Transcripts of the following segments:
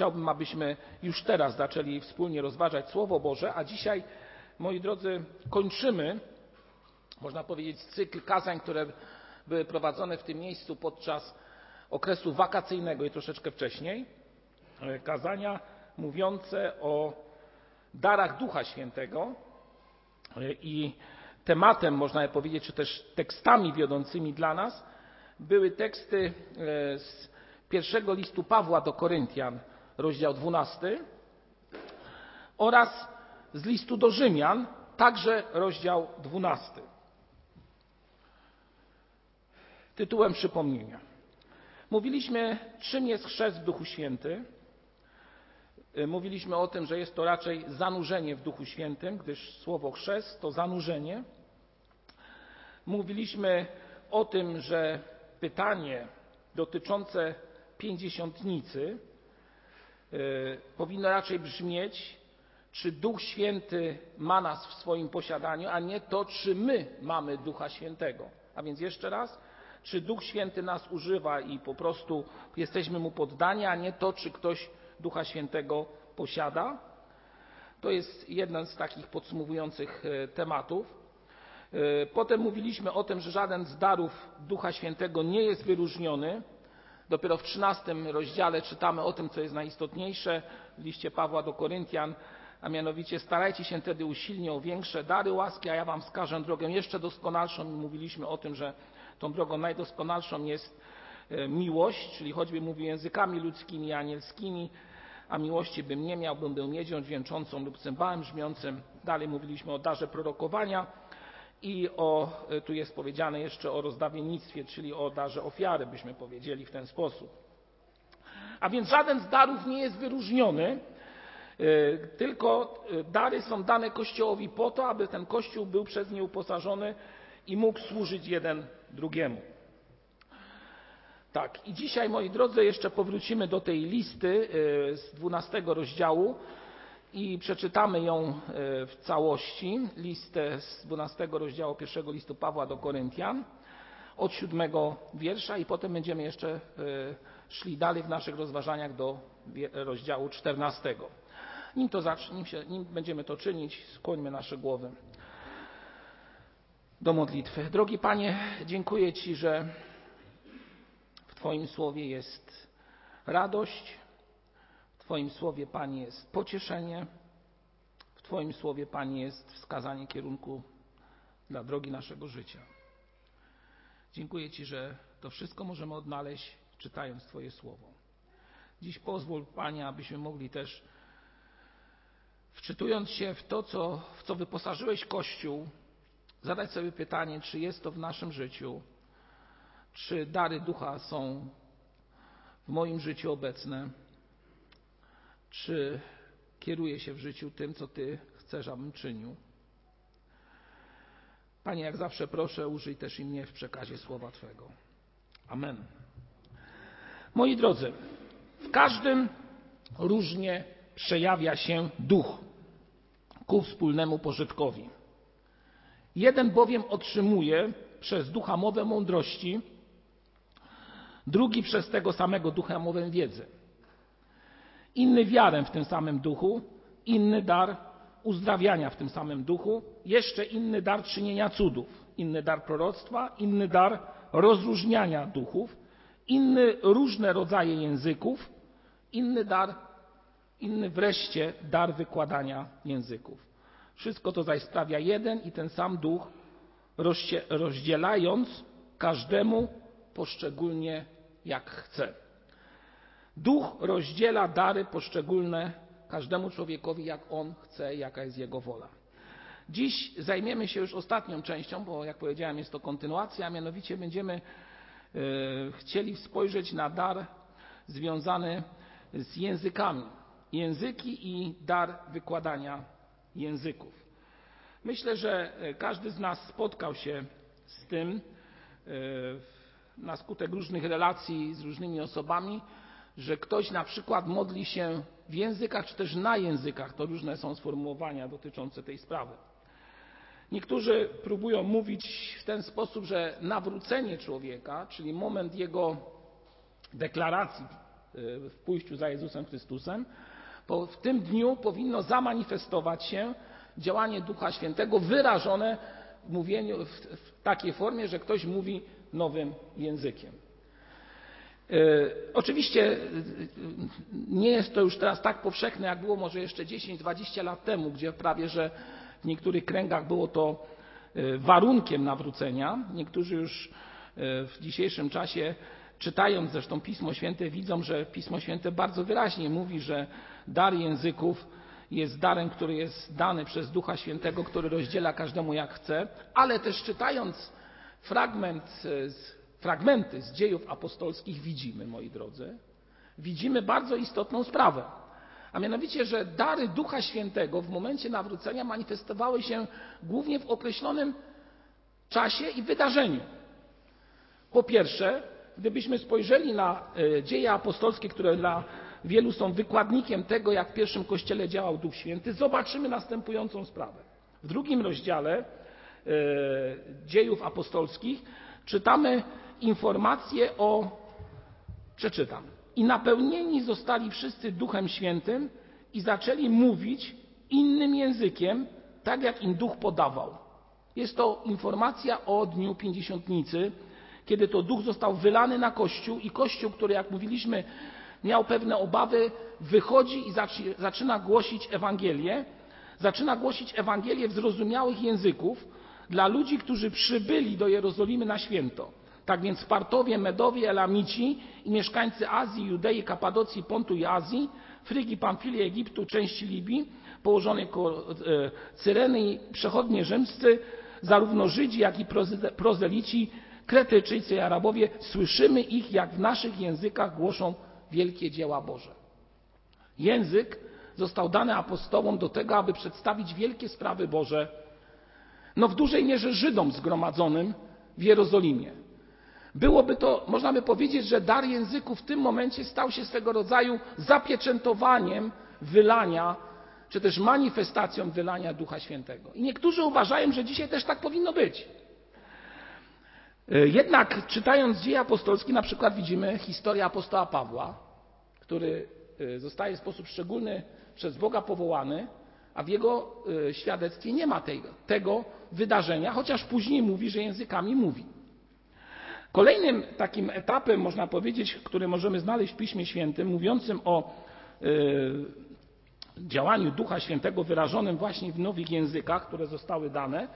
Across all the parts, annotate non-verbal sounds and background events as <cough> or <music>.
chciałbym, abyśmy już teraz zaczęli wspólnie rozważać Słowo Boże, a dzisiaj, moi drodzy, kończymy, można powiedzieć, cykl kazań, które były prowadzone w tym miejscu podczas okresu wakacyjnego i troszeczkę wcześniej. Kazania mówiące o darach Ducha Świętego i tematem, można powiedzieć, czy też tekstami wiodącymi dla nas były teksty z pierwszego listu Pawła do Koryntian, rozdział 12 oraz z listu do Rzymian, także rozdział 12. Tytułem przypomnienia. Mówiliśmy, czym jest chrzest w Duchu Świętym. Mówiliśmy o tym, że jest to raczej zanurzenie w Duchu Świętym, gdyż słowo chrzest to zanurzenie. Mówiliśmy o tym, że pytanie dotyczące pięćdziesiątnicy powinno raczej brzmieć, czy Duch Święty ma nas w swoim posiadaniu, a nie to, czy my mamy Ducha Świętego. A więc jeszcze raz, czy Duch Święty nas używa i po prostu jesteśmy Mu poddani, a nie to, czy ktoś Ducha Świętego posiada. To jest jeden z takich podsumowujących tematów. Potem mówiliśmy o tym, że żaden z darów Ducha Świętego nie jest wyróżniony. Dopiero w 13 rozdziale czytamy o tym, co jest najistotniejsze w liście Pawła do Koryntian, a mianowicie starajcie się wtedy usilnie o większe dary łaski, a ja wam wskażę drogę jeszcze doskonalszą. Mówiliśmy o tym, że tą drogą najdoskonalszą jest miłość, czyli choćby mówił językami ludzkimi i anielskimi, a miłości bym nie miał, bym był miedzią dźwięczącą lub cymbałem brzmiącym. Dalej mówiliśmy o darze prorokowania i o, tu jest powiedziane jeszcze o rozdawiennictwie, czyli o darze ofiary, byśmy powiedzieli w ten sposób. A więc żaden z darów nie jest wyróżniony, tylko dary są dane Kościołowi po to, aby ten Kościół był przez nie uposażony i mógł służyć jeden drugiemu. Tak, i dzisiaj, moi drodzy, jeszcze powrócimy do tej listy z 12 rozdziału i przeczytamy ją w całości. Listę z 12 rozdziału pierwszego listu Pawła do Koryntian od siódmego wiersza i potem będziemy jeszcze szli dalej w naszych rozważaniach do rozdziału 14. Nim, to nim, się, nim będziemy to czynić, skłońmy nasze głowy do modlitwy. Drogi Panie, dziękuję Ci, że w Twoim słowie jest radość, Twoim słowie, Panie, jest pocieszenie, w Twoim słowie, Panie, jest wskazanie kierunku dla drogi naszego życia. Dziękuję Ci, że to wszystko możemy odnaleźć, czytając Twoje słowo. Dziś pozwól, Panie, abyśmy mogli też, wczytując się w to, co, w co wyposażyłeś Kościół, zadać sobie pytanie, czy jest to w naszym życiu, czy dary ducha są w moim życiu obecne, czy kieruję się w życiu tym, co Ty chcesz, abym czynił. Panie, jak zawsze proszę, użyj też i mnie w przekazie słowa Twego. Amen. Moi drodzy, w każdym różnie przejawia się duch ku wspólnemu pożytkowi. Jeden bowiem otrzymuje przez ducha mowę mądrości, drugi przez tego samego ducha mowę wiedzy. Inny wiarę w tym samym duchu, inny dar uzdrawiania w tym samym duchu, jeszcze inny dar czynienia cudów, inny dar proroctwa, inny dar rozróżniania duchów, inny różne rodzaje języków, inny dar, inny wreszcie dar wykładania języków. Wszystko to zaś sprawia jeden i ten sam duch, rozdzielając każdemu poszczególnie jak chce. Duch rozdziela dary poszczególne każdemu człowiekowi, jak on chce, jaka jest jego wola. Dziś zajmiemy się już ostatnią częścią, bo jak powiedziałem, jest to kontynuacja, a mianowicie będziemy chcieli spojrzeć na dar związany z językami. Języki i dar wykładania języków. Myślę, że każdy z nas spotkał się z tym na skutek różnych relacji z różnymi osobami, że ktoś na przykład modli się w językach, czy też na językach. To różne są sformułowania dotyczące tej sprawy. Niektórzy próbują mówić w ten sposób, że nawrócenie człowieka, czyli moment jego deklaracji w pójściu za Jezusem Chrystusem, w tym dniu powinno zamanifestować się działanie Ducha Świętego wyrażone w, mówieniu, w takiej formie, że ktoś mówi nowym językiem. Oczywiście nie jest to już teraz tak powszechne, jak było może jeszcze 10-20 lat temu, gdzie prawie że w niektórych kręgach było to warunkiem nawrócenia. Niektórzy już w dzisiejszym czasie, czytając zresztą Pismo Święte, widzą, że Pismo Święte bardzo wyraźnie mówi, że dar języków jest darem, który jest dany przez Ducha Świętego, który rozdziela każdemu jak chce, ale też czytając fragment, fragmenty z dziejów apostolskich widzimy, moi drodzy, widzimy bardzo istotną sprawę. A mianowicie, że dary Ducha Świętego w momencie nawrócenia manifestowały się głównie w określonym czasie i wydarzeniu. Po pierwsze, gdybyśmy spojrzeli na e, dzieje apostolskie, które dla wielu są wykładnikiem tego, jak w pierwszym kościele działał Duch Święty, zobaczymy następującą sprawę. W drugim rozdziale e, dziejów apostolskich czytamy informację o, przeczytam, i napełnieni zostali wszyscy Duchem Świętym i zaczęli mówić innym językiem, tak jak im Duch podawał. Jest to informacja o dniu pięćdziesiątnicy, kiedy to Duch został wylany na Kościół i Kościół, który, jak mówiliśmy, miał pewne obawy, wychodzi i zaczyna głosić Ewangelię. Zaczyna głosić Ewangelię w zrozumiałych języków dla ludzi, którzy przybyli do Jerozolimy na święto. Tak więc Partowie, Medowie, Elamici i mieszkańcy Azji, Judei, Kapadocji, Pontu i Azji, Frygi, Pamfilii, Egiptu, części Libii, położonej koło e, Cyreny i przechodnie rzymscy, zarówno Żydzi, jak i prozelici, Kretyjczycy i Arabowie, słyszymy ich, jak w naszych językach głoszą wielkie dzieła Boże. Język został dany apostołom do tego, aby przedstawić wielkie sprawy Boże, no w dużej mierze Żydom zgromadzonym w Jerozolimie. Byłoby to, można by powiedzieć, że dar języku w tym momencie stał się swego rodzaju zapieczętowaniem wylania, czy też manifestacją wylania Ducha Świętego. I niektórzy uważają, że dzisiaj też tak powinno być. E, jednak czytając dzieje apostolskie, na przykład widzimy historię apostoła Pawła, który e, zostaje w sposób szczególny przez Boga powołany, a w jego e, świadectwie nie ma tego, tego wydarzenia, chociaż później mówi, że językami mówi. Kolejnym takim etapem, można powiedzieć, który możemy znaleźć w Piśmie Świętym, mówiącym o działaniu Ducha Świętego wyrażonym właśnie w nowych językach, które zostały dane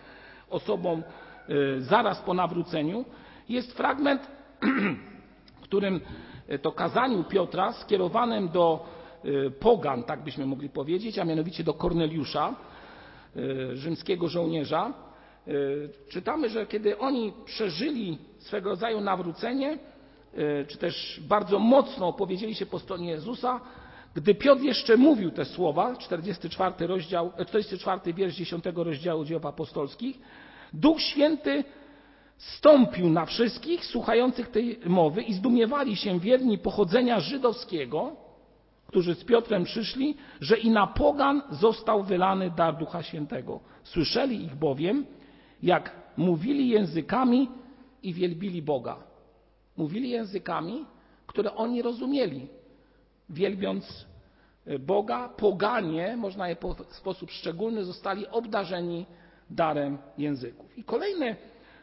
osobom Y, zaraz po nawróceniu, jest fragment, <clears throat> którym to kazaniu Piotra skierowanym do y, pogan, tak byśmy mogli powiedzieć, a mianowicie do Korneliusza, rzymskiego żołnierza, czytamy, że kiedy oni przeżyli swego rodzaju nawrócenie, czy też bardzo mocno opowiedzieli się po stronie Jezusa, gdy Piotr jeszcze mówił te słowa, 44, rozdział, 44 wiersz 10 rozdziału dzieł apostolskich, Duch Święty stąpił na wszystkich słuchających tej mowy i zdumiewali się wierni pochodzenia żydowskiego, którzy z Piotrem przyszli, że i na pogan został wylany dar Ducha Świętego. Słyszeli ich bowiem, jak mówili językami i wielbili Boga. Mówili językami, które oni rozumieli, wielbiąc Boga. Poganie, można je w sposób szczególny, zostali obdarzeni darem języków. I kolejne,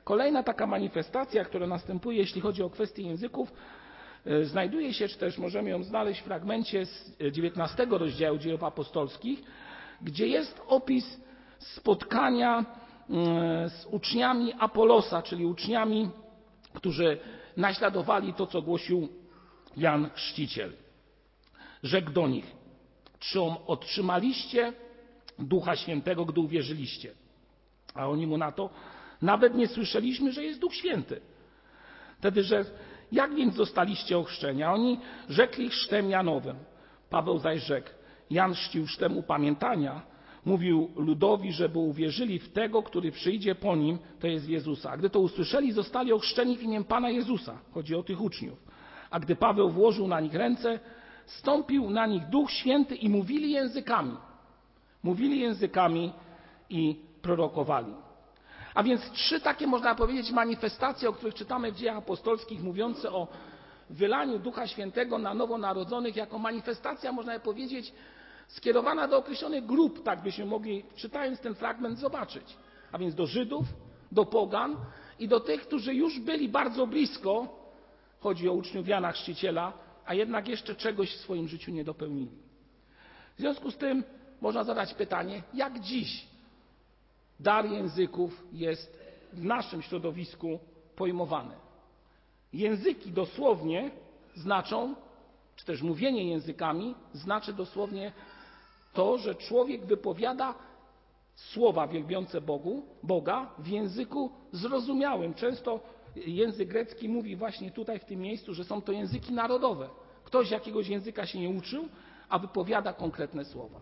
kolejna taka manifestacja, która następuje, jeśli chodzi o kwestię języków, e, znajduje się, czy też możemy ją znaleźć w fragmencie z 19 rozdziału dziejów apostolskich, gdzie jest opis spotkania z uczniami Apolosa, czyli uczniami, którzy naśladowali to, co głosił Jan Chrzciciel. Rzekł do nich, czy otrzymaliście Ducha Świętego, gdy uwierzyliście? A oni mu na to, nawet nie słyszeliśmy, że jest Duch Święty. Wtedy, że jak więc zostaliście ochrzczeni? A oni rzekli chrztem Janowym. Paweł zaś rzekł, Jan chrzcił chrztem upamiętania, mówił ludowi, żeby uwierzyli w tego, który przyjdzie po nim, to jest Jezusa. A gdy to usłyszeli, zostali ochrzczeni w imię Pana Jezusa. Chodzi o tych uczniów. A gdy Paweł włożył na nich ręce, stąpił na nich Duch Święty i mówili językami. Mówili językami i prorokowali. A więc trzy takie, można powiedzieć, manifestacje, o których czytamy w dziejach apostolskich, mówiące o wylaniu Ducha Świętego na nowonarodzonych jako manifestacja, można powiedzieć, skierowana do określonych grup, tak byśmy mogli, czytając ten fragment, zobaczyć. A więc do Żydów, do Pogan i do tych, którzy już byli bardzo blisko, chodzi o uczniów Jana Chrzciciela, a jednak jeszcze czegoś w swoim życiu nie dopełnili. W związku z tym można zadać pytanie, jak dziś dar języków jest w naszym środowisku pojmowany. Języki dosłownie znaczą, czy też mówienie językami znaczy dosłownie to, że człowiek wypowiada słowa wielbiące Bogu, Boga w języku zrozumiałym. Często język grecki mówi właśnie tutaj w tym miejscu, że są to języki narodowe. Ktoś jakiegoś języka się nie uczył, a wypowiada konkretne słowa.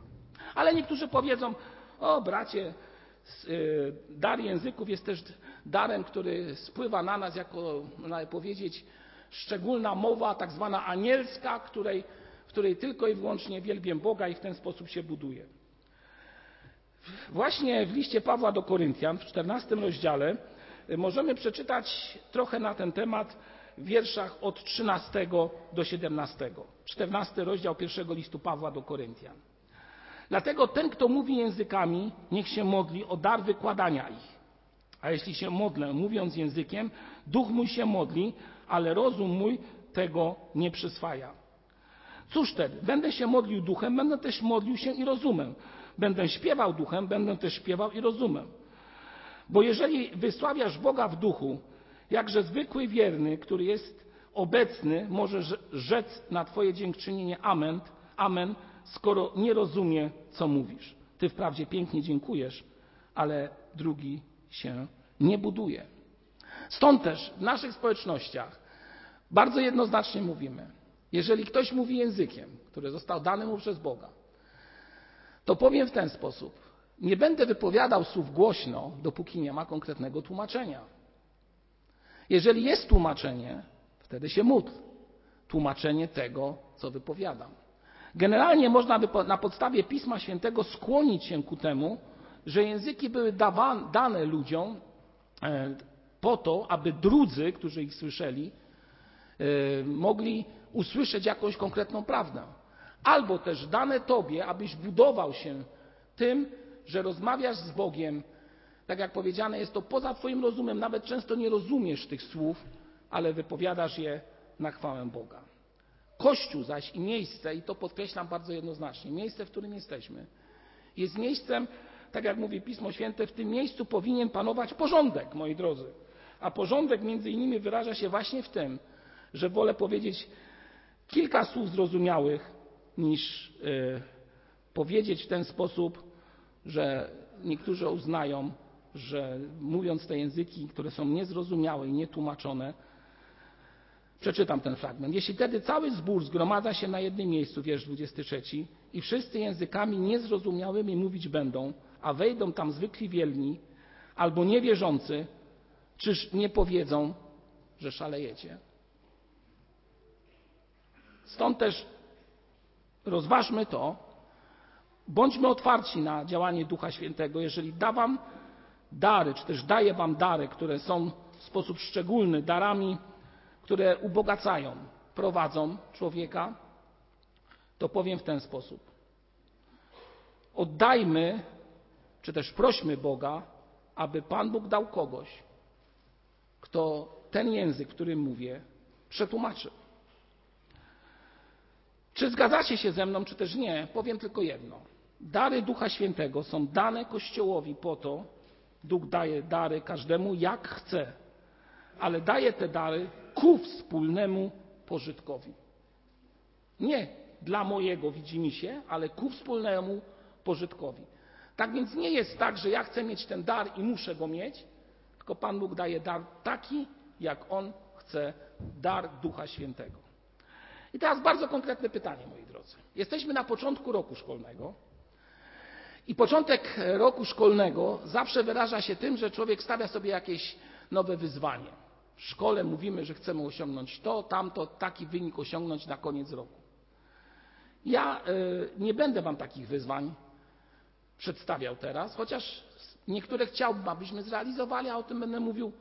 Ale niektórzy powiedzą, o bracie, y, dar języków jest też darem, który spływa na nas jako, można powiedzieć, szczególna mowa, tak zwana anielska, której, w której tylko i wyłącznie wielbię Boga i w ten sposób się buduje. Właśnie w liście Pawła do Koryntian w 14 rozdziale możemy przeczytać trochę na ten temat w wierszach od 13 do 17. 14 rozdział pierwszego listu Pawła do Koryntian. Dlatego ten, kto mówi językami, niech się modli o dar wykładania ich. A jeśli się modlę, mówiąc językiem, duch mój się modli, ale rozum mój tego nie przyswaja. Cóż wtedy? Będę się modlił duchem, będę też modlił się i rozumem. Będę śpiewał duchem, będę też śpiewał i rozumem. Bo jeżeli wysławiasz Boga w duchu, jakże zwykły wierny, który jest obecny, może rzec na Twoje dziękczynienie amen, amen, skoro nie rozumie, co mówisz. Ty wprawdzie pięknie dziękujesz, ale drugi się nie buduje. Stąd też w naszych społecznościach bardzo jednoznacznie mówimy, jeżeli ktoś mówi językiem, który został dany mu przez Boga, to powiem w ten sposób. Nie będę wypowiadał słów głośno, dopóki nie ma konkretnego tłumaczenia. Jeżeli jest tłumaczenie, wtedy się módl. Tłumaczenie tego, co wypowiadam. Generalnie można by na podstawie Pisma Świętego skłonić się ku temu, że języki były dane ludziom e, po to, aby drudzy, którzy ich słyszeli, e, mogli usłyszeć jakąś konkretną prawdę. Albo też dane Tobie, abyś budował się tym, że rozmawiasz z Bogiem, tak jak powiedziane jest to poza Twoim rozumem, nawet często nie rozumiesz tych słów, ale wypowiadasz je na chwałę Boga. Kościół zaś i miejsce, i to podkreślam bardzo jednoznacznie, miejsce, w którym jesteśmy, jest miejscem, tak jak mówi Pismo Święte, w tym miejscu powinien panować porządek, moi drodzy. A porządek między innymi wyraża się właśnie w tym, że wolę powiedzieć kilka słów zrozumiałych, niż y, powiedzieć w ten sposób, że niektórzy uznają, że mówiąc te języki, które są niezrozumiałe i nietłumaczone, przeczytam ten fragment. Jeśli wtedy cały zbór zgromadza się na jednym miejscu, wiersz 23, i wszyscy językami niezrozumiałymi mówić będą, a wejdą tam zwykli wielni albo niewierzący, czyż nie powiedzą, że szalejecie? Stąd też rozważmy to, bądźmy otwarci na działanie Ducha Świętego. Jeżeli da Wam dary, czy też daje Wam dary, które są w sposób szczególny darami, które ubogacają, prowadzą człowieka, to powiem w ten sposób. Oddajmy, czy też prośmy Boga, aby Pan Bóg dał kogoś, kto ten język, którym mówię, przetłumaczy. Czy zgadzacie się ze mną, czy też nie? Powiem tylko jedno. Dary Ducha Świętego są dane Kościołowi po to, Duch daje dary każdemu jak chce, ale daje te dary ku wspólnemu pożytkowi. Nie dla mojego widzimisię, ale ku wspólnemu pożytkowi. Tak więc nie jest tak, że ja chcę mieć ten dar i muszę go mieć, tylko Pan Bóg daje dar taki, jak On chce, dar Ducha Świętego. I teraz bardzo konkretne pytanie, moi drodzy. Jesteśmy na początku roku szkolnego i początek roku szkolnego zawsze wyraża się tym, że człowiek stawia sobie jakieś nowe wyzwanie. W szkole mówimy, że chcemy osiągnąć to, tamto, taki wynik osiągnąć na koniec roku. Ja y, nie będę Wam takich wyzwań przedstawiał teraz, chociaż niektóre chciałbym, abyśmy zrealizowali, a o tym będę mówił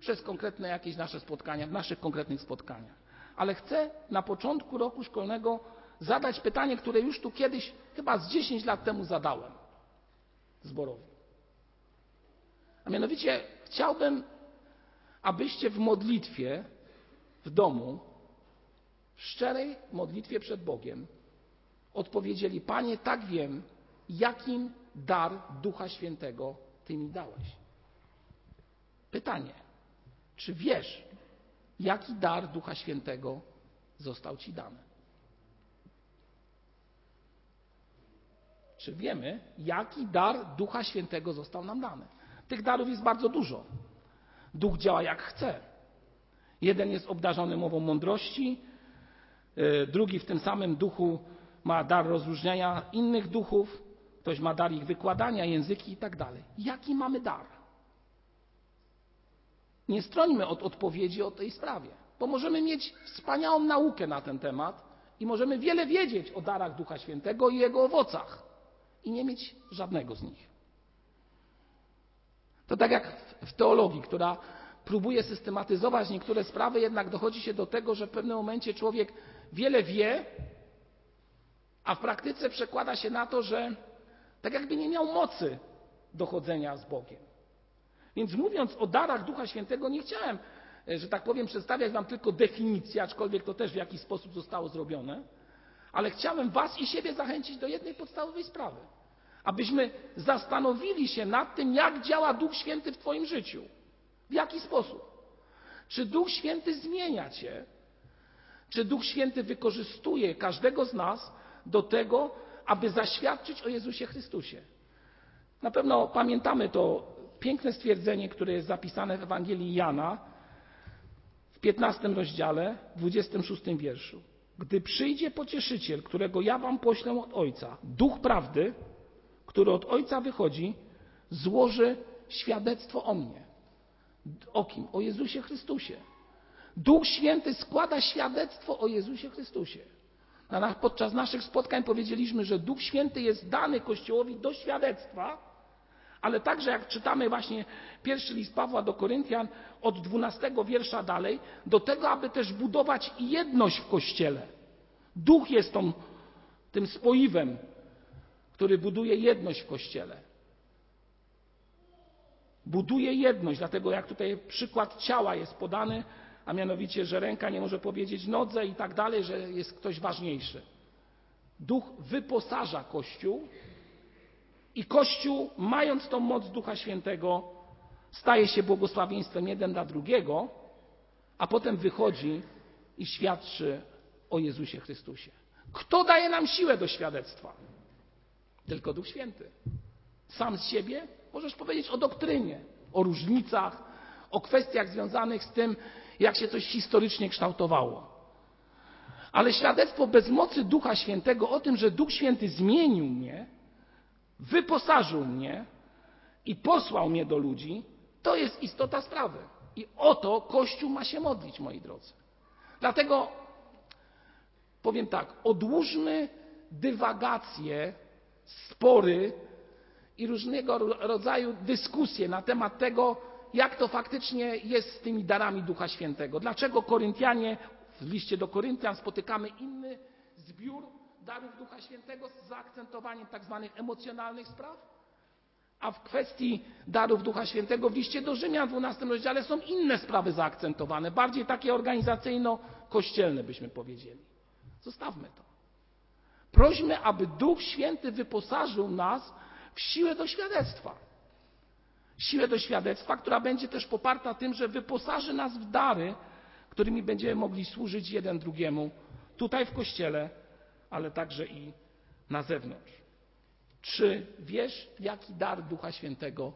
przez konkretne jakieś nasze spotkania, w naszych konkretnych spotkaniach. Ale chcę na początku roku szkolnego zadać pytanie, które już tu kiedyś, chyba z 10 lat temu zadałem zborowi. A mianowicie chciałbym, abyście w modlitwie w domu, w szczerej modlitwie przed Bogiem, odpowiedzieli: Panie, tak wiem, jakim dar Ducha Świętego Ty mi dałeś. Pytanie: czy wiesz, jaki dar Ducha Świętego został Ci dany? Czy wiemy, jaki dar Ducha Świętego został nam dany? Tych darów jest bardzo dużo. Duch działa jak chce. Jeden jest obdarzony mową mądrości, y, drugi w tym samym duchu ma dar rozróżniania innych duchów, ktoś ma dar ich wykładania, języki i tak dalej. Jaki mamy dar? Nie strońmy od odpowiedzi o tej sprawie, bo możemy mieć wspaniałą naukę na ten temat i możemy wiele wiedzieć o darach Ducha Świętego i jego owocach i nie mieć żadnego z nich. To tak jak w teologii, która próbuje systematyzować niektóre sprawy, jednak dochodzi się do tego, że w pewnym momencie człowiek wiele wie, a w praktyce przekłada się na to, że tak jakby nie miał mocy dochodzenia z Bogiem. Więc mówiąc o darach Ducha Świętego, nie chciałem, e, że tak powiem, przedstawiać Wam tylko definicję, aczkolwiek to też w jakiś sposób zostało zrobione, ale chciałem Was i siebie zachęcić do jednej podstawowej sprawy. Abyśmy zastanowili się nad tym, jak działa Duch Święty w Twoim życiu. W jaki sposób? Czy Duch Święty zmienia Cię? Czy Duch Święty wykorzystuje każdego z nas do tego, aby zaświadczyć o Jezusie Chrystusie? Na pewno pamiętamy to piękne stwierdzenie, które jest zapisane w Ewangelii Jana w 15 rozdziale, 26 wierszu. Gdy przyjdzie pocieszyciel, którego ja wam poślę od Ojca, duch prawdy, który od Ojca wychodzi, złoży świadectwo o mnie. O kim? O Jezusie Chrystusie. Duch Święty składa świadectwo o Jezusie Chrystusie. Podczas naszych spotkań powiedzieliśmy, że Duch Święty jest dany Kościołowi do świadectwa, ale także jak czytamy właśnie pierwszy list Pawła do Koryntian od 12 wiersza dalej, do tego, aby też budować jedność w Kościele. Duch jest tą, tym spoiwem, który buduje jedność w Kościele. Buduje jedność, dlatego jak tutaj przykład ciała jest podany, a mianowicie, że ręka nie może powiedzieć nodze i tak dalej, że jest ktoś ważniejszy. Duch wyposaża Kościół i Kościół, mając tą moc Ducha Świętego, staje się błogosławieństwem jeden dla drugiego, a potem wychodzi i świadczy o Jezusie Chrystusie. Kto daje nam siłę do świadectwa? Tylko Duch Święty. Sam z siebie możesz powiedzieć o doktrynie, o różnicach, o kwestiach związanych z tym, jak się coś historycznie kształtowało. Ale świadectwo bez mocy Ducha Świętego o tym, że Duch Święty zmienił mnie, wyposażył mnie i posłał mnie do ludzi, to jest istota sprawy. I o to Kościół ma się modlić, moi drodzy. Dlatego powiem tak, odłóżmy dywagacje, spory i różnego rodzaju dyskusje na temat tego, jak to faktycznie jest z tymi darami Ducha Świętego. Dlaczego Koryntianie, w liście do Koryntian spotykamy inny zbiór darów Ducha Świętego z zaakcentowaniem tak zwanych emocjonalnych spraw? A w kwestii darów Ducha Świętego w liście do Rzymian w 12 rozdziale są inne sprawy zaakcentowane, bardziej takie organizacyjno-kościelne byśmy powiedzieli. Zostawmy to. Prośmy, aby Duch Święty wyposażył nas w siłę do świadectwa. Siłę do świadectwa, która będzie też poparta tym, że wyposaży nas w dary, którymi będziemy mogli służyć jeden drugiemu tutaj w kościele, ale także i na zewnątrz. Czy wiesz, jaki dar Ducha Świętego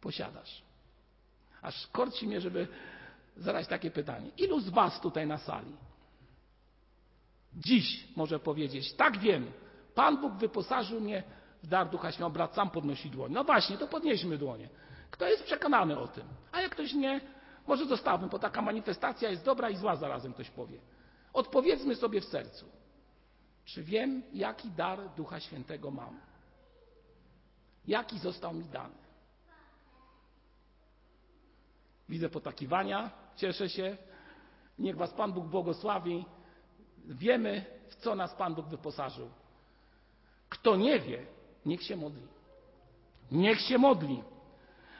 posiadasz? Aż korci mnie, żeby zadać takie pytanie. Ilu z Was tutaj na sali dziś może powiedzieć, tak wiem, Pan Bóg wyposażył mnie w dar Ducha Świętego, brat sam podnosi dłoń. No właśnie, to podnieśmy dłonie. Kto jest przekonany o tym? A jak ktoś nie, może zostawmy, bo taka manifestacja jest dobra i zła, zarazem ktoś powie. Odpowiedzmy sobie w sercu. Czy wiem, jaki dar Ducha Świętego mam? Jaki został mi dany? Widzę potakiwania, cieszę się. Niech Was Pan Bóg błogosławi. Wiemy, w co nas Pan Bóg wyposażył. Kto nie wie, niech się modli. Niech się modli,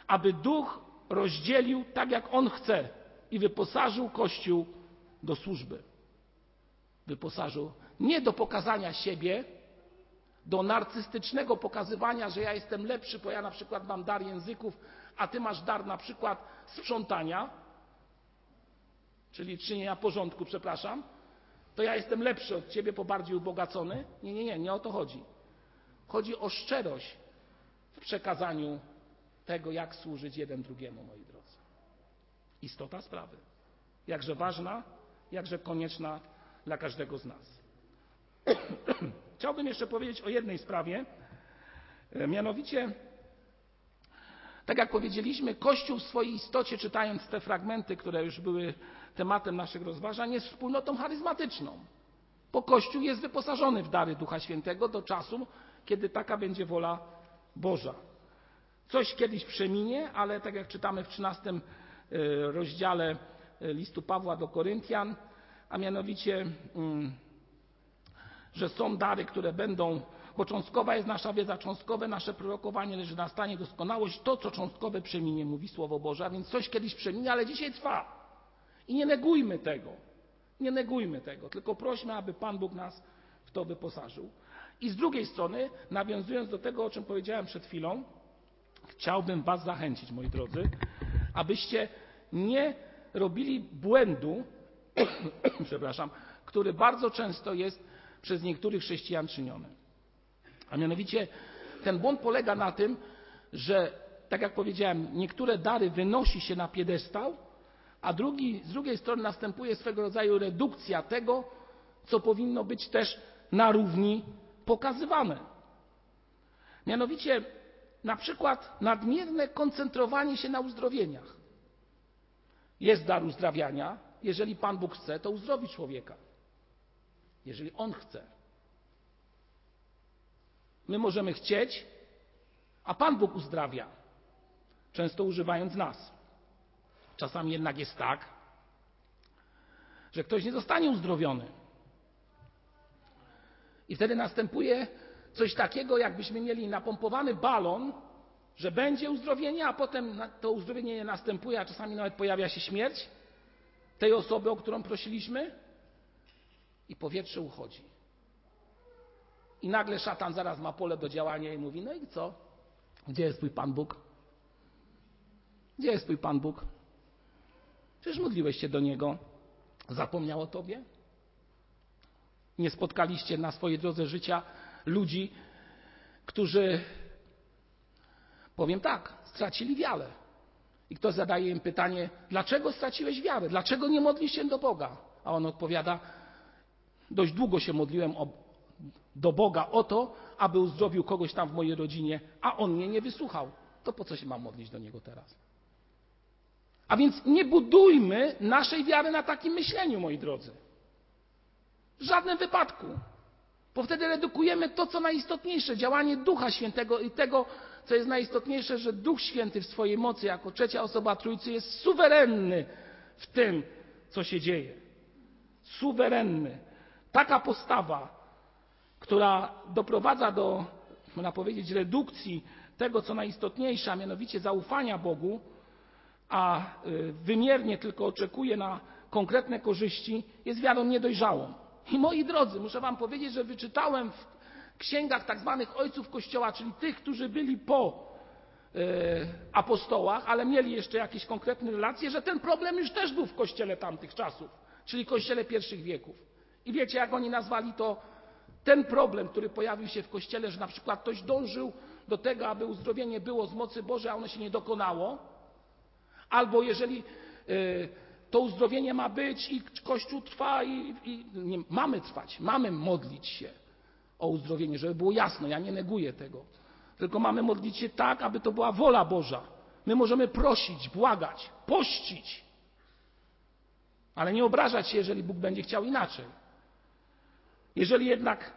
aby duch rozdzielił tak, jak on chce i wyposażył Kościół do służby. Wyposażył nie do pokazania siebie, do narcystycznego pokazywania, że ja jestem lepszy, bo ja na przykład mam dar języków, a ty masz dar na przykład sprzątania, czyli czynienia porządku, przepraszam, to ja jestem lepszy od ciebie, bo bardziej ubogacony. Nie, nie, nie, nie o to chodzi. Chodzi o szczerość w przekazaniu tego, jak służyć jeden drugiemu, moi drodzy. Istota sprawy. Jakże ważna, jakże konieczna dla każdego z nas. <clears throat> Chciałbym jeszcze powiedzieć o jednej sprawie, e, mianowicie, tak jak powiedzieliśmy, Kościół w swojej istocie, czytając te fragmenty, które już były tematem naszych rozważań, jest wspólnotą charyzmatyczną. Bo Kościół jest wyposażony w dary Ducha Świętego do czasu, kiedy taka będzie wola Boża. Coś kiedyś przeminie, ale tak jak czytamy w 13 e, rozdziale e, listu Pawła do Koryntian, a mianowicie, mm, że są dary, które będą, bo cząstkowa jest nasza wiedza, cząstkowe nasze prorokowanie, leży na stanie doskonałość. To, co cząstkowe przeminie, mówi Słowo Boże, a więc coś kiedyś przeminie, ale dzisiaj trwa. I nie negujmy tego. Nie negujmy tego, tylko prośmy, aby Pan Bóg nas w to wyposażył. I z drugiej strony, nawiązując do tego, o czym powiedziałem przed chwilą, chciałbym Was zachęcić, moi drodzy, abyście nie robili błędu, <coughs> przepraszam, który bardzo często jest przez niektórych chrześcijan czyniony. A mianowicie ten błąd polega na tym, że, tak jak powiedziałem, niektóre dary wynosi się na piedestał, a drugi, z drugiej strony następuje swego rodzaju redukcja tego, co powinno być też na równi pokazywane. Mianowicie na przykład nadmierne koncentrowanie się na uzdrowieniach. Jest dar uzdrawiania, jeżeli Pan Bóg chce, to uzdrowi człowieka. Jeżeli On chce. My możemy chcieć, a Pan Bóg uzdrawia, często używając nas. Czasami jednak jest tak, że ktoś nie zostanie uzdrowiony. I wtedy następuje coś takiego, jakbyśmy mieli napompowany balon, że będzie uzdrowienie, a potem to uzdrowienie nie następuje, a czasami nawet pojawia się śmierć tej osoby, o którą prosiliśmy, i powietrze uchodzi. I nagle szatan zaraz ma pole do działania i mówi: No i co? Gdzie jest Twój Pan Bóg? Gdzie jest Twój Pan Bóg? Przecież modliłeś się do Niego. Zapomniał o Tobie? Nie spotkaliście na swojej drodze życia ludzi, którzy, powiem tak, stracili wiarę. I ktoś zadaje im pytanie, dlaczego straciłeś wiarę? Dlaczego nie modlisz się do Boga? A on odpowiada, dość długo się modliłem o, do Boga o to, aby uzdrowił kogoś tam w mojej rodzinie, a on mnie nie wysłuchał. To po co się mam modlić do niego teraz? A więc nie budujmy naszej wiary na takim myśleniu, moi drodzy. W żadnym wypadku. Bo wtedy redukujemy to, co najistotniejsze, działanie Ducha Świętego i tego, co jest najistotniejsze, że Duch Święty w swojej mocy, jako trzecia osoba Trójcy, jest suwerenny w tym, co się dzieje. Suwerenny. Taka postawa, która doprowadza do, można powiedzieć, redukcji tego, co najistotniejsze, a mianowicie zaufania Bogu, a y, wymiernie tylko oczekuje na konkretne korzyści, jest wiarą niedojrzałą. I moi drodzy, muszę Wam powiedzieć, że wyczytałem w księgach tak zwanych ojców Kościoła, czyli tych, którzy byli po e, apostołach, ale mieli jeszcze jakieś konkretne relacje, że ten problem już też był w Kościele tamtych czasów, czyli Kościele pierwszych wieków. I wiecie, jak oni nazwali to ten problem, który pojawił się w Kościele, że na przykład ktoś dążył do tego, aby uzdrowienie było z mocy Bożej, a ono się nie dokonało, albo jeżeli e, to uzdrowienie ma być i Kościół trwa i, i nie, mamy trwać, mamy modlić się o uzdrowienie, żeby było jasno, ja nie neguję tego. Tylko mamy modlić się tak, aby to była wola Boża. My możemy prosić, błagać, pościć, ale nie obrażać się, jeżeli Bóg będzie chciał inaczej. Jeżeli jednak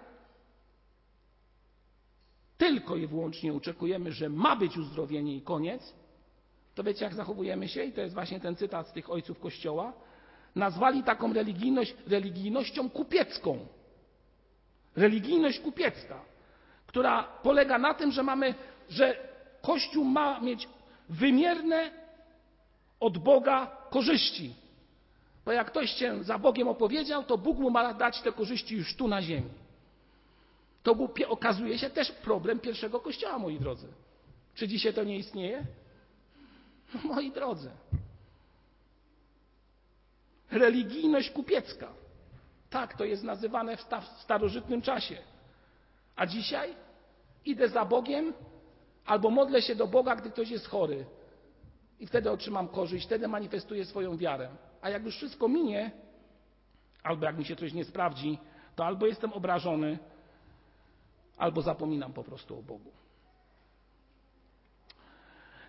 tylko i wyłącznie oczekujemy, że ma być uzdrowienie i koniec, to wiecie, jak zachowujemy się? I to jest właśnie ten cytat z tych ojców Kościoła. nazwali taką religijność religijnością kupiecką. Religijność kupiecka, która polega na tym, że mamy, że Kościół ma mieć wymierne od Boga korzyści. Bo jak ktoś się za Bogiem opowiedział, to Bóg mu ma dać te korzyści już tu na ziemi. To był, okazuje się też problem pierwszego kościoła, moi drodzy. Czy dzisiaj to nie istnieje? No, moi drodzy. Religijność kupiecka. Tak to jest nazywane w starożytnym czasie. A dzisiaj idę za Bogiem albo modlę się do Boga, gdy ktoś jest chory. I wtedy otrzymam korzyść, wtedy manifestuję swoją wiarę. A jak już wszystko minie, albo jak mi się coś nie sprawdzi, to albo jestem obrażony, albo zapominam po prostu o Bogu.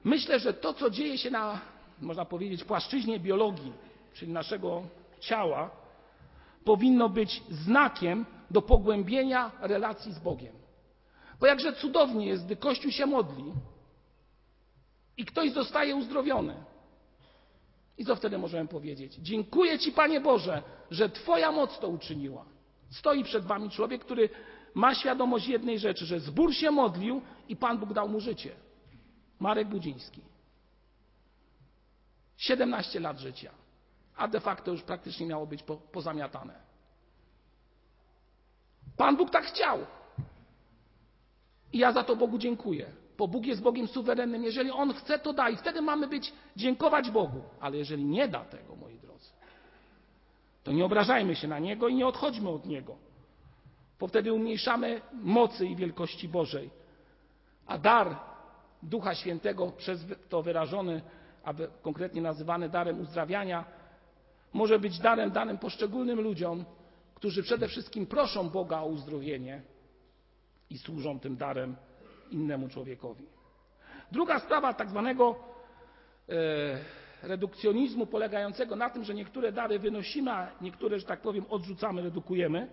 Myślę, że to, co dzieje się na, można powiedzieć, płaszczyźnie biologii, czyli naszego ciała, powinno być znakiem do pogłębienia relacji z Bogiem. Bo jakże cudownie jest, gdy Kościół się modli i ktoś zostaje uzdrowiony. I co wtedy możemy powiedzieć? Dziękuję Ci, Panie Boże, że Twoja moc to uczyniła. Stoi przed Wami człowiek, który ma świadomość jednej rzeczy, że zbór się modlił i Pan Bóg dał mu życie. Marek Budziński. 17 lat życia, a de facto już praktycznie miało być po, pozamiatane. Pan Bóg tak chciał. I ja za to Bogu dziękuję, bo Bóg jest Bogiem suwerennym. Jeżeli On chce, to da i wtedy mamy być, dziękować Bogu. Ale jeżeli nie da tego, moi drodzy, to nie obrażajmy się na Niego i nie odchodźmy od Niego, bo wtedy umniejszamy mocy i wielkości Bożej. A dar Ducha Świętego, przez to wyrażony, a konkretnie nazywany darem uzdrawiania, może być darem danym poszczególnym ludziom, którzy przede wszystkim proszą Boga o uzdrowienie i służą tym darem innemu człowiekowi. Druga sprawa tak zwanego e, redukcjonizmu polegającego na tym, że niektóre dary wynosimy, a niektóre, że tak powiem, odrzucamy, redukujemy,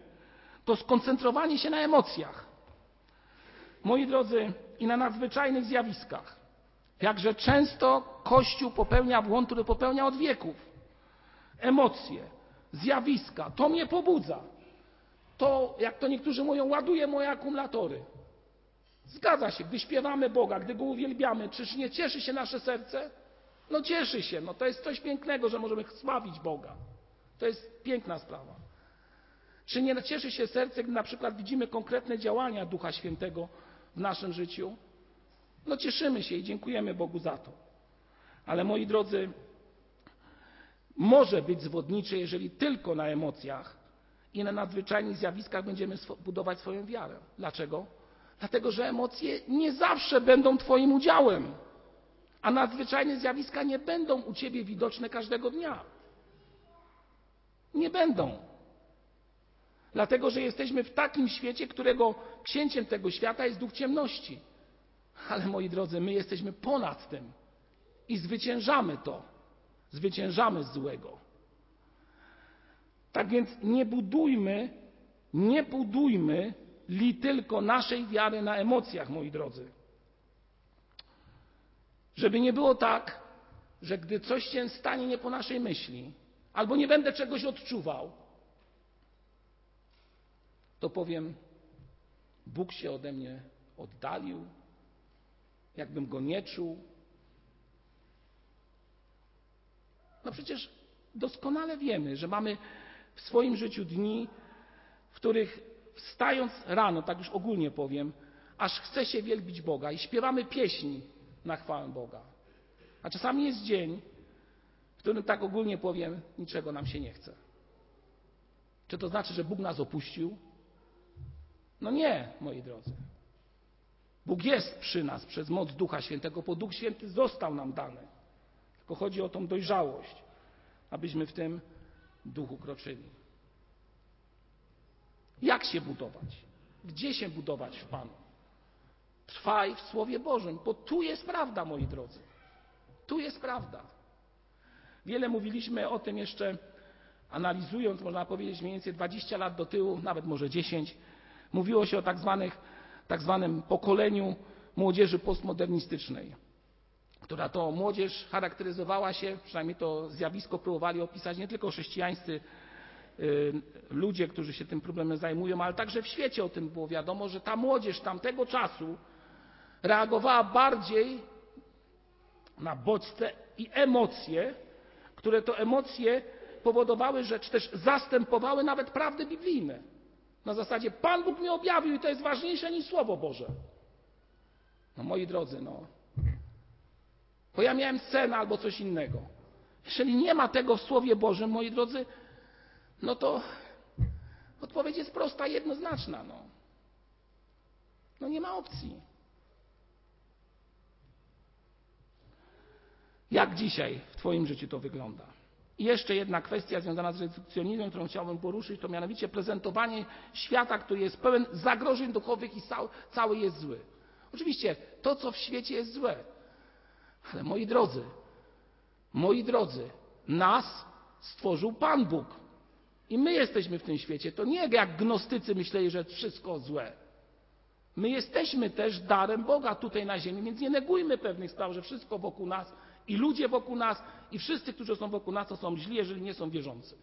to skoncentrowanie się na emocjach. Moi drodzy, i na nadzwyczajnych zjawiskach. Jakże często Kościół popełnia błąd, który popełnia od wieków. Emocje, zjawiska, to mnie pobudza. To, jak to niektórzy mówią, ładuje moje akumulatory. Zgadza się, gdy śpiewamy Boga, gdy Go uwielbiamy, czyż nie cieszy się nasze serce? No cieszy się, no to jest coś pięknego, że możemy sławić Boga. To jest piękna sprawa. Czy nie cieszy się serce, gdy na przykład widzimy konkretne działania Ducha Świętego w naszym życiu? No cieszymy się i dziękujemy Bogu za to. Ale moi drodzy, może być zwodnicze, jeżeli tylko na emocjach i na nadzwyczajnych zjawiskach będziemy budować swoją wiarę. Dlaczego? Dlatego, że emocje nie zawsze będą Twoim udziałem, a nadzwyczajne zjawiska nie będą u Ciebie widoczne każdego dnia. Nie będą. Dlatego, że jesteśmy w takim świecie, którego księciem tego świata jest duch ciemności. Ale moi drodzy, my jesteśmy ponad tym i zwyciężamy to. Zwyciężamy złego. Tak więc nie budujmy, nie budujmy li tylko naszej wiary na emocjach, moi drodzy. Żeby nie było tak, że gdy coś się stanie nie po naszej myśli, albo nie będę czegoś odczuwał, to powiem, Bóg się ode mnie oddalił, jakbym go nie czuł. No przecież doskonale wiemy, że mamy w swoim życiu dni, w których wstając rano, tak już ogólnie powiem, aż chce się wielbić Boga i śpiewamy pieśni na chwałę Boga. A czasami jest dzień, w którym tak ogólnie powiem, niczego nam się nie chce. Czy to znaczy, że Bóg nas opuścił? No nie, moi drodzy. Bóg jest przy nas przez moc Ducha Świętego, bo Duch Święty został nam dany. Tylko chodzi o tą dojrzałość, abyśmy w tym duchu kroczyli. Jak się budować? Gdzie się budować w Panu? Trwaj w Słowie Bożym, bo tu jest prawda, moi drodzy. Tu jest prawda. Wiele mówiliśmy o tym jeszcze, analizując, można powiedzieć, mniej więcej 20 lat do tyłu, nawet może 10. Mówiło się o tak zwanych tak zwanym pokoleniu młodzieży postmodernistycznej. Która to młodzież charakteryzowała się, przynajmniej to zjawisko próbowali opisać nie tylko chrześcijańscy ludzie, którzy się tym problemem zajmują, ale także w świecie o tym było wiadomo, że ta młodzież tamtego czasu reagowała bardziej na bodźce i emocje, które to emocje powodowały, że czy też zastępowały nawet prawdy biblijne. Na zasadzie Pan Bóg mi objawił i to jest ważniejsze niż Słowo Boże. No moi drodzy, no. Bo ja miałem scenę albo coś innego. Jeżeli nie ma tego w Słowie Bożym, moi drodzy, no to odpowiedź jest prosta, jednoznaczna. No, no nie ma opcji. Jak dzisiaj w Twoim życiu to wygląda? I jeszcze jedna kwestia związana z redukcjonizmem, którą chciałbym poruszyć, to mianowicie prezentowanie świata, który jest pełen zagrożeń duchowych i cały jest zły. Oczywiście to, co w świecie jest złe, ale moi drodzy, moi drodzy, nas stworzył Pan Bóg. I my jesteśmy w tym świecie. To nie jak gnostycy myśleli, że wszystko złe. My jesteśmy też darem Boga tutaj na ziemi, więc nie negujmy pewnych spraw, że wszystko wokół nas i ludzie wokół nas i wszyscy, którzy są wokół nas, to są źli, jeżeli nie są wierzący.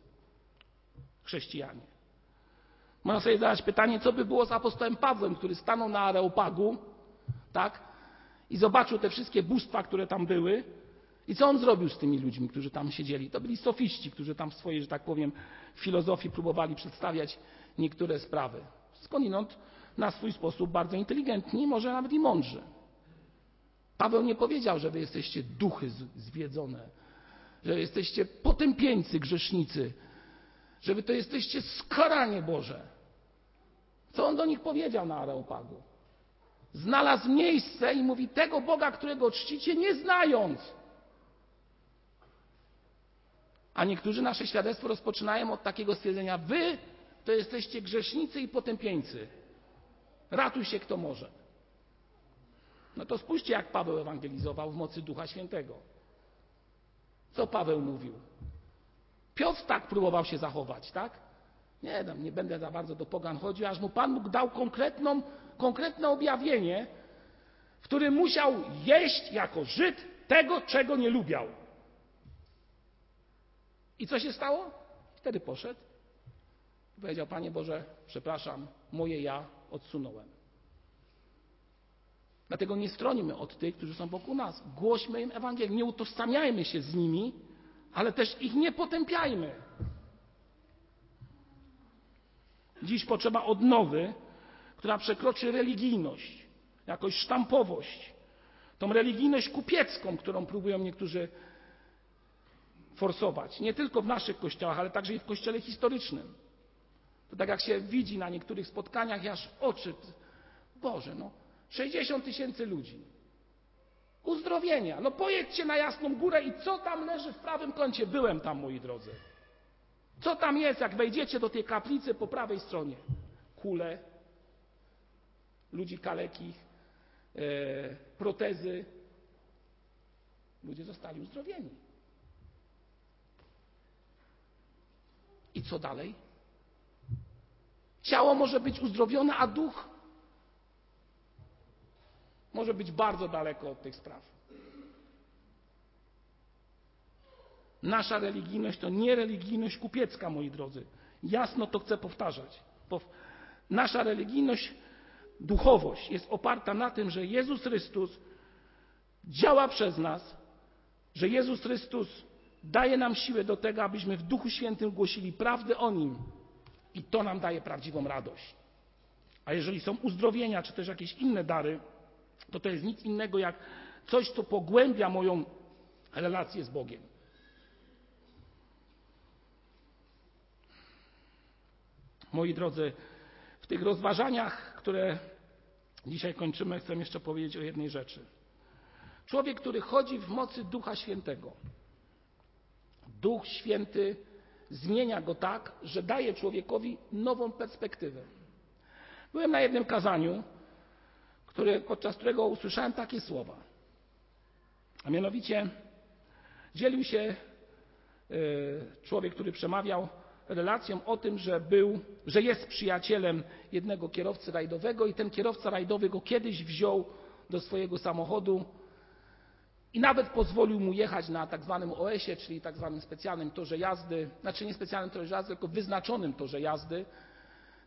Chrześcijanie. Można sobie zadać pytanie, co by było z apostołem Pawłem, który stanął na Areopagu, tak, i zobaczył te wszystkie bóstwa, które tam były, i co on zrobił z tymi ludźmi, którzy tam siedzieli? To byli sofiści, którzy tam w swojej, że tak powiem, filozofii próbowali przedstawiać niektóre sprawy. Skądinąd na swój sposób bardzo inteligentni, może nawet i mądrzy. Paweł nie powiedział, że wy jesteście duchy zwiedzone, że jesteście potępieńcy, grzesznicy, że wy to jesteście skaranie Boże. Co on do nich powiedział na Areopagu? Znalazł miejsce i mówi tego Boga, którego czcicie, nie znając. A niektórzy nasze świadectwo rozpoczynają od takiego stwierdzenia: Wy to jesteście grzesznicy i potępieńcy. Ratuj się kto może. No to spójrzcie, jak Paweł ewangelizował w mocy Ducha Świętego. Co Paweł mówił? Piotr tak próbował się zachować, tak? Nie, nie będę za bardzo do pogan chodził, aż mu Pan Bóg dał konkretną, konkretne objawienie, w którym musiał jeść jako Żyd tego, czego nie lubiał. I co się stało? Wtedy poszedł i powiedział: Panie Boże, przepraszam, moje ja odsunąłem. Dlatego nie stronimy od tych, którzy są wokół nas. Głośmy im Ewangelię. Nie utożsamiajmy się z nimi, ale też ich nie potępiajmy. Dziś potrzeba odnowy, która przekroczy religijność, jakąś sztampowość, tą religijność kupiecką, którą próbują niektórzy forsować. Nie tylko w naszych kościołach, ale także i w kościele historycznym. To tak jak się widzi na niektórych spotkaniach, aż oczy. Boże, no 60 tysięcy ludzi. Uzdrowienia. No pojedźcie na Jasną Górę i co tam leży w prawym kącie? Byłem tam, moi drodzy. Co tam jest, jak wejdziecie do tej kaplicy po prawej stronie? Kule, ludzi kalekich, e, protezy. Ludzie zostali uzdrowieni. I co dalej? Ciało może być uzdrowione, a duch może być bardzo daleko od tych spraw. Nasza religijność to nie religijność kupiecka, moi drodzy. Jasno to chcę powtarzać. Nasza religijność, duchowość jest oparta na tym, że Jezus Chrystus działa przez nas, że Jezus Chrystus daje nam siłę do tego, abyśmy w Duchu Świętym głosili prawdę o Nim i to nam daje prawdziwą radość. A jeżeli są uzdrowienia, czy też jakieś inne dary, to to jest nic innego jak coś, co pogłębia moją relację z Bogiem. Moi drodzy, w tych rozważaniach, które dzisiaj kończymy, chcę jeszcze powiedzieć o jednej rzeczy. Człowiek, który chodzi w mocy Ducha Świętego, Duch Święty zmienia go tak, że daje człowiekowi nową perspektywę. Byłem na jednym kazaniu, który, podczas którego usłyszałem takie słowa. A mianowicie dzielił się e, człowiek, który przemawiał relacją o tym, że był, że jest przyjacielem jednego kierowcy rajdowego i ten kierowca rajdowy go kiedyś wziął do swojego samochodu I nawet pozwolił mu jechać na tak zwanym OS-ie, czyli tak zwanym specjalnym torze jazdy, znaczy nie specjalnym torze jazdy, tylko wyznaczonym torze jazdy,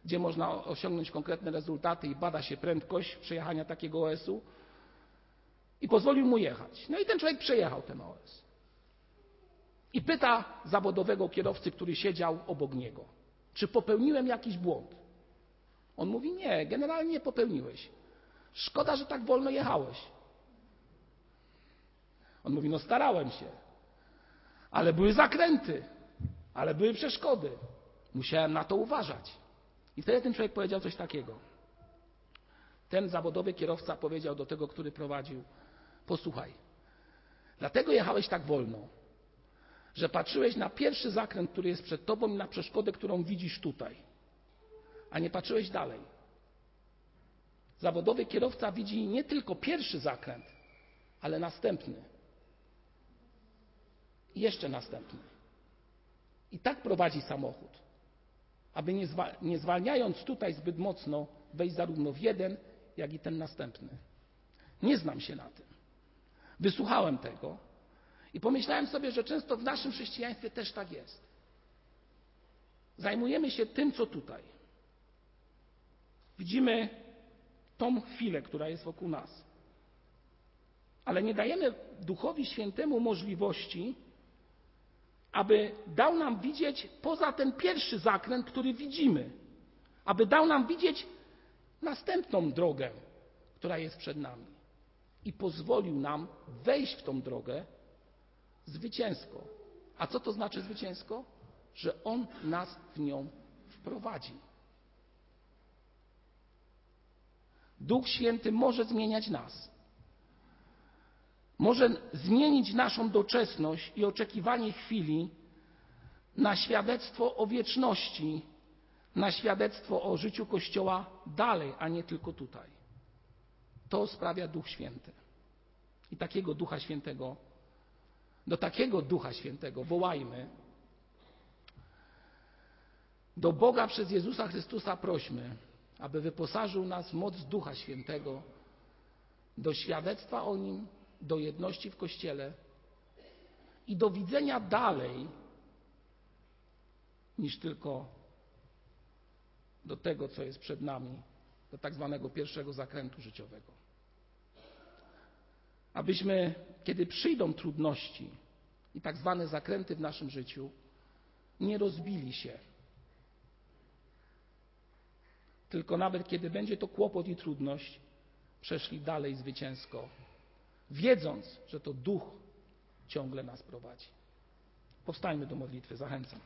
gdzie można osiągnąć konkretne rezultaty i bada się prędkość przejechania takiego OS-u. I pozwolił mu jechać. No i ten człowiek przejechał ten OS. I pyta zawodowego kierowcy, który siedział obok niego, czy popełniłem jakiś błąd. On mówi: Nie, generalnie nie popełniłeś. Szkoda, że tak wolno jechałeś. On mówi: No, starałem się, ale były zakręty, ale były przeszkody. Musiałem na to uważać. I wtedy ten człowiek powiedział coś takiego. Ten zawodowy kierowca powiedział do tego, który prowadził: Posłuchaj, dlatego jechałeś tak wolno, że patrzyłeś na pierwszy zakręt, który jest przed tobą i na przeszkodę, którą widzisz tutaj, a nie patrzyłeś dalej. Zawodowy kierowca widzi nie tylko pierwszy zakręt, ale następny. I jeszcze następny. I tak prowadzi samochód, aby nie, zwa, nie zwalniając tutaj zbyt mocno, wejść zarówno w jeden, jak i ten następny. Nie znam się na tym. Wysłuchałem tego i pomyślałem sobie, że często w naszym chrześcijaństwie też tak jest. Zajmujemy się tym, co tutaj. Widzimy tą chwilę, która jest wokół nas. Ale nie dajemy Duchowi Świętemu możliwości, aby dał nam widzieć poza ten pierwszy zakręt, który widzimy, aby dał nam widzieć następną drogę, która jest przed nami i pozwolił nam wejść w tą drogę zwycięsko. A co to znaczy zwycięsko? Że On nas w nią wprowadzi. Duch Święty może zmieniać nas. Może zmienić naszą doczesność i oczekiwanie chwili na świadectwo o wieczności, na świadectwo o życiu Kościoła dalej, a nie tylko tutaj. To sprawia Duch Święty. I takiego Ducha Świętego, do takiego Ducha Świętego wołajmy. Do Boga przez Jezusa Chrystusa prośmy, aby wyposażył nas w moc Ducha Świętego do świadectwa o Nim, do jedności w Kościele i do widzenia dalej niż tylko do tego, co jest przed nami, do tak zwanego pierwszego zakrętu życiowego. Abyśmy, kiedy przyjdą trudności i tak zwane zakręty w naszym życiu, nie rozbili się tylko nawet kiedy będzie to kłopot i trudność, przeszli dalej zwycięsko, wiedząc, że to Duch ciągle nas prowadzi. Powstańmy do modlitwy, zachęcam.